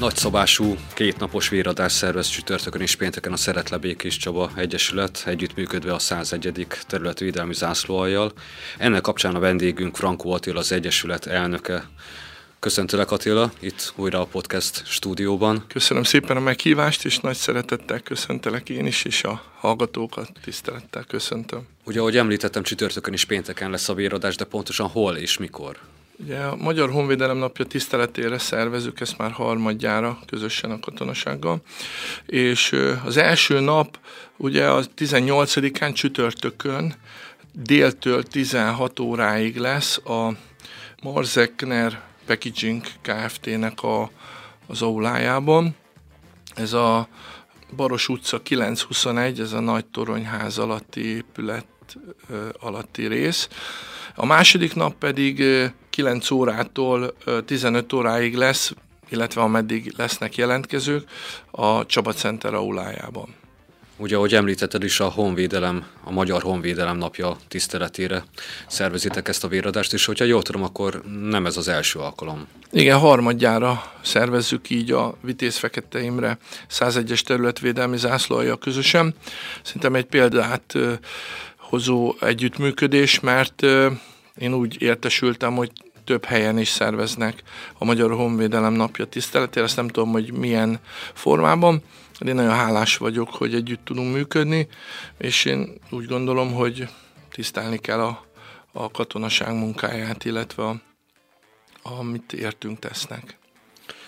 Nagyszabású kétnapos véradás szervez csütörtökön és pénteken a Szeretle Békés Csaba Egyesület együttműködve a 101. területvédelmi zászlóaljal. Ennek kapcsán a vendégünk Frankó Attila, az Egyesület elnöke. Köszöntelek Attila, itt újra a podcast stúdióban. Köszönöm szépen a meghívást, és nagy szeretettel köszöntelek én is, és a hallgatókat tisztelettel köszöntöm. Ugye, ahogy említettem, csütörtökön és pénteken lesz a véradás, de pontosan hol és mikor? Ugye a Magyar Honvédelem napja tiszteletére szervezük ezt már harmadjára közösen a katonasággal, és az első nap ugye a 18-án csütörtökön déltől 16 óráig lesz a Marzekner Packaging Kft-nek a, az aulájában. Ez a Baros utca 921, ez a nagy toronyház alatti épület alatti rész. A második nap pedig 9 órától 15 óráig lesz, illetve ameddig lesznek jelentkezők a Csaba Center aulájában. Ugye, ahogy említetted is, a honvédelem, a Magyar Honvédelem napja tiszteletére szervezitek ezt a véradást, és hogyha jól tudom, akkor nem ez az első alkalom. Igen, harmadjára szervezzük így a Vitéz Fekete Imre 101-es területvédelmi zászlója közösen. Szerintem egy példát hozó együttműködés, mert én úgy értesültem, hogy több helyen is szerveznek a Magyar Honvédelem napja tiszteletére, ezt nem tudom, hogy milyen formában, de én nagyon hálás vagyok, hogy együtt tudunk működni, és én úgy gondolom, hogy tisztelni kell a, a katonaság munkáját, illetve a, amit értünk tesznek.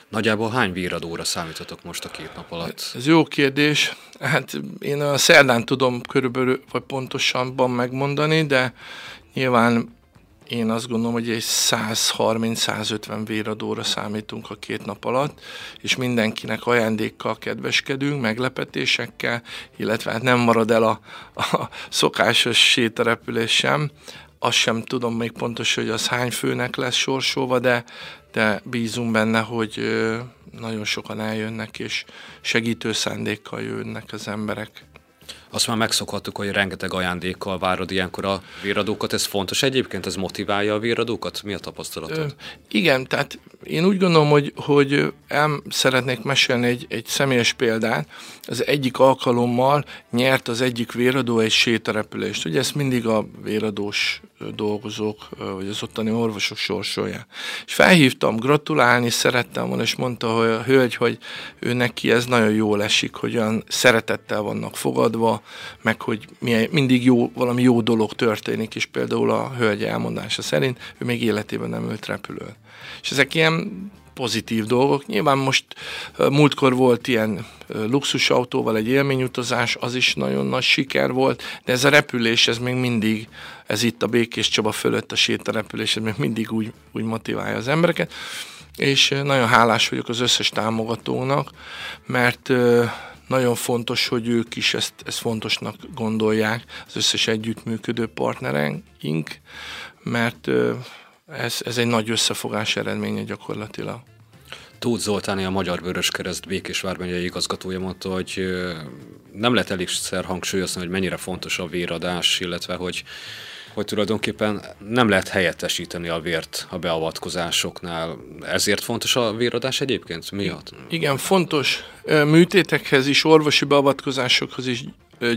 Nagyjából hány víradóra számítotok most a két nap alatt? Ez jó kérdés. Hát én a szerdán tudom körülbelül, vagy pontosabban megmondani, de nyilván én azt gondolom, hogy egy 130-150 véradóra számítunk a két nap alatt, és mindenkinek ajándékkal kedveskedünk, meglepetésekkel, illetve hát nem marad el a, a szokásos sétarepülés sem. Azt sem tudom még pontosan, hogy az hány főnek lesz sorsolva, de, de bízunk benne, hogy nagyon sokan eljönnek, és segítő szándékkal jönnek az emberek. Azt már megszokhattuk, hogy rengeteg ajándékkal várod ilyenkor a véradókat. Ez fontos egyébként? Ez motiválja a véradókat? Mi a tapasztalatod? Ö, igen, tehát én úgy gondolom, hogy, hogy el szeretnék mesélni egy, egy személyes példát. Az egyik alkalommal nyert az egyik véradó egy sétarepülést. Ugye ezt mindig a véradós dolgozók, vagy az ottani orvosok sorsolja. És felhívtam gratulálni, szerettem volna, és mondta hogy a hölgy, hogy ő neki ez nagyon jól esik, hogy olyan szeretettel vannak fogadva, meg hogy milyen, mindig jó, valami jó dolog történik, és például a hölgy elmondása szerint ő még életében nem ült repülőn. És ezek ilyen pozitív dolgok. Nyilván most múltkor volt ilyen luxusautóval egy élményutazás, az is nagyon nagy siker volt, de ez a repülés, ez még mindig, ez itt a Békés Csaba fölött a sétarepülés, ez még mindig úgy, úgy motiválja az embereket. És nagyon hálás vagyok az összes támogatónak, mert nagyon fontos, hogy ők is ezt, ezt fontosnak gondolják, az összes együttműködő partnereink, mert ez, ez egy nagy összefogás eredménye gyakorlatilag. Tóth Zoltáni, a Magyar Vöröskereszt Békés vármegyei igazgatója mondta, hogy nem lehet elégszer hangsúlyozni, hogy mennyire fontos a véradás, illetve hogy hogy tulajdonképpen nem lehet helyettesíteni a vért a beavatkozásoknál. Ezért fontos a véradás egyébként? Miatt? Igen, fontos műtétekhez is, orvosi beavatkozásokhoz is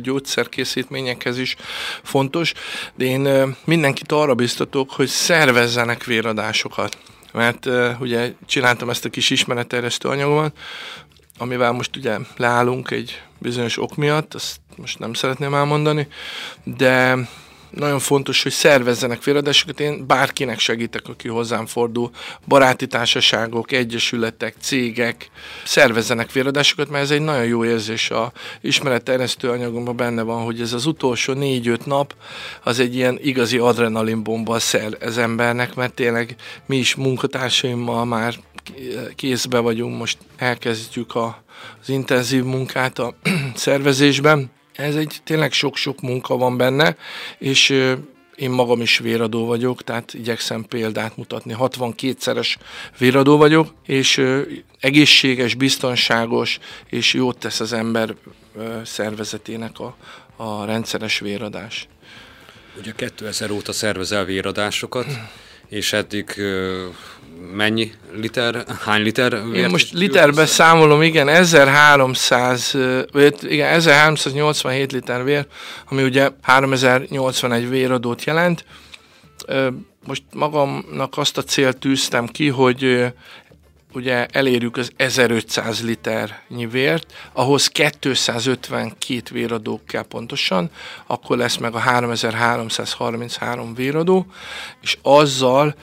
gyógyszerkészítményekhez is fontos, de én mindenkit arra biztatok, hogy szervezzenek véradásokat. Mert ugye csináltam ezt a kis ismeretterjesztő anyagomat, amivel most ugye leállunk egy bizonyos ok miatt, azt most nem szeretném elmondani, de nagyon fontos, hogy szervezzenek féladásokat. Én bárkinek segítek, aki hozzám fordul, baráti társaságok, egyesületek, cégek, szervezzenek féladásokat, mert ez egy nagyon jó érzés. A ismeretterjesztő anyagomban benne van, hogy ez az utolsó négy-öt nap, az egy ilyen igazi adrenalinbomba szer ez embernek, mert tényleg mi is munkatársaimmal már készbe vagyunk, most elkezdjük a, az intenzív munkát a szervezésben, ez egy tényleg sok-sok munka van benne, és én magam is véradó vagyok, tehát igyekszem példát mutatni. 62-szeres véradó vagyok, és egészséges, biztonságos, és jót tesz az ember szervezetének a, a rendszeres véradás. Ugye 2000 óta szervezel véradásokat, és eddig mennyi liter, hány liter? Én most literbe számolom, igen, 1300, igen, 1387 liter vér, ami ugye 3081 véradót jelent. Most magamnak azt a célt tűztem ki, hogy ugye elérjük az 1500 liternyi vért, ahhoz 252 véradó kell pontosan, akkor lesz meg a 3333 véradó, és azzal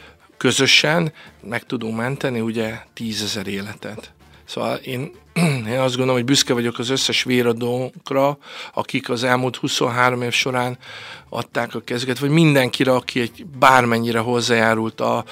közösen meg tudunk menteni ugye 10 életet. Szóval én, én azt gondolom, hogy büszke vagyok az összes véradókra, akik az elmúlt 23 év során adták a kezüket, vagy mindenkire, aki egy bármennyire hozzájárult a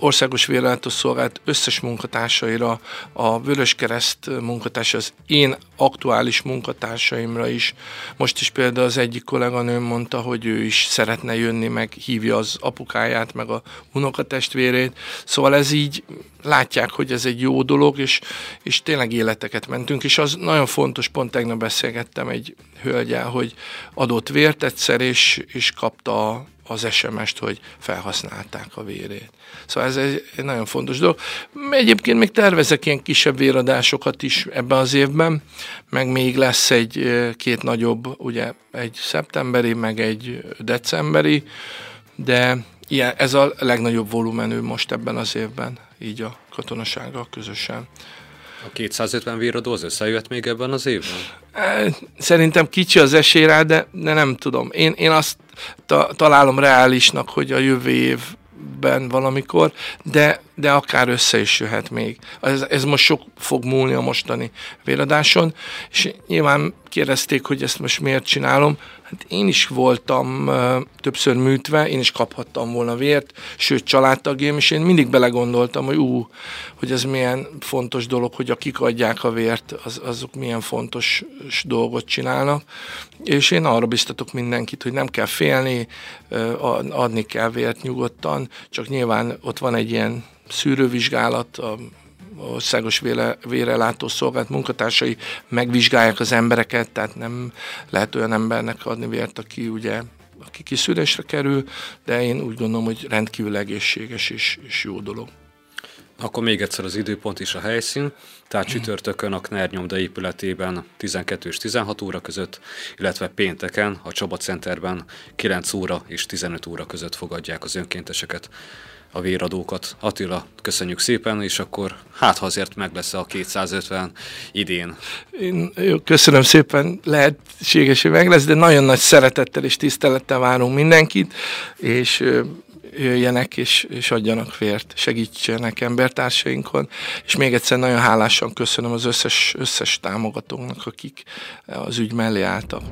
országos szolgált összes munkatársaira, a Vöröskereszt munkatársa, az én aktuális munkatársaimra is. Most is például az egyik kolléganőm mondta, hogy ő is szeretne jönni, meg hívja az apukáját, meg a unokatestvérét. Szóval ez így látják, hogy ez egy jó dolog, és, és tényleg életeket mentünk, és az nagyon fontos, pont tegnap beszélgettem egy hölgyel, hogy adott vért egyszer, és, és kapta az SMS-t, hogy felhasználták a vérét. Szóval ez egy, nagyon fontos dolog. Egyébként még tervezek ilyen kisebb véradásokat is ebben az évben, meg még lesz egy két nagyobb, ugye egy szeptemberi, meg egy decemberi, de ilyen, ez a legnagyobb volumenű most ebben az évben, így a katonasággal közösen. A 250 véradó az összejött még ebben az évben? Szerintem kicsi az esély rá, de, de nem tudom. Én, én azt ta, találom reálisnak, hogy a jövő évben valamikor, de, de akár össze is jöhet még. Ez, ez most sok fog múlni a mostani véradáson, és nyilván kérdezték, hogy ezt most miért csinálom. Hát én is voltam többször műtve, én is kaphattam volna vért, sőt családtagjaim, és én mindig belegondoltam, hogy ú, hogy ez milyen fontos dolog, hogy akik adják a vért, az, azok milyen fontos dolgot csinálnak. És én arra biztatok mindenkit, hogy nem kell félni, adni kell vért nyugodtan, csak nyilván ott van egy ilyen szűrővizsgálat, országos vére, vérelátó szolgált munkatársai megvizsgálják az embereket, tehát nem lehet olyan embernek adni vért, aki ugye aki kiszűrésre kerül, de én úgy gondolom, hogy rendkívül egészséges és, és jó dolog. Akkor még egyszer az időpont is a helyszín, tehát csütörtökön a KNER nyomda épületében 12 és 16 óra között, illetve pénteken a Csaba Centerben 9 óra és 15 óra között fogadják az önkénteseket a véradókat. Attila, köszönjük szépen, és akkor hát ha azért meg lesz a 250 idén. Én, jó, köszönöm szépen, lehetséges, hogy meg lesz, de nagyon nagy szeretettel és tisztelettel várunk mindenkit, és jöjjenek és, és adjanak vért, segítsenek embertársainkon, és még egyszer nagyon hálásan köszönöm az összes, összes támogatóknak, akik az ügy mellé álltak.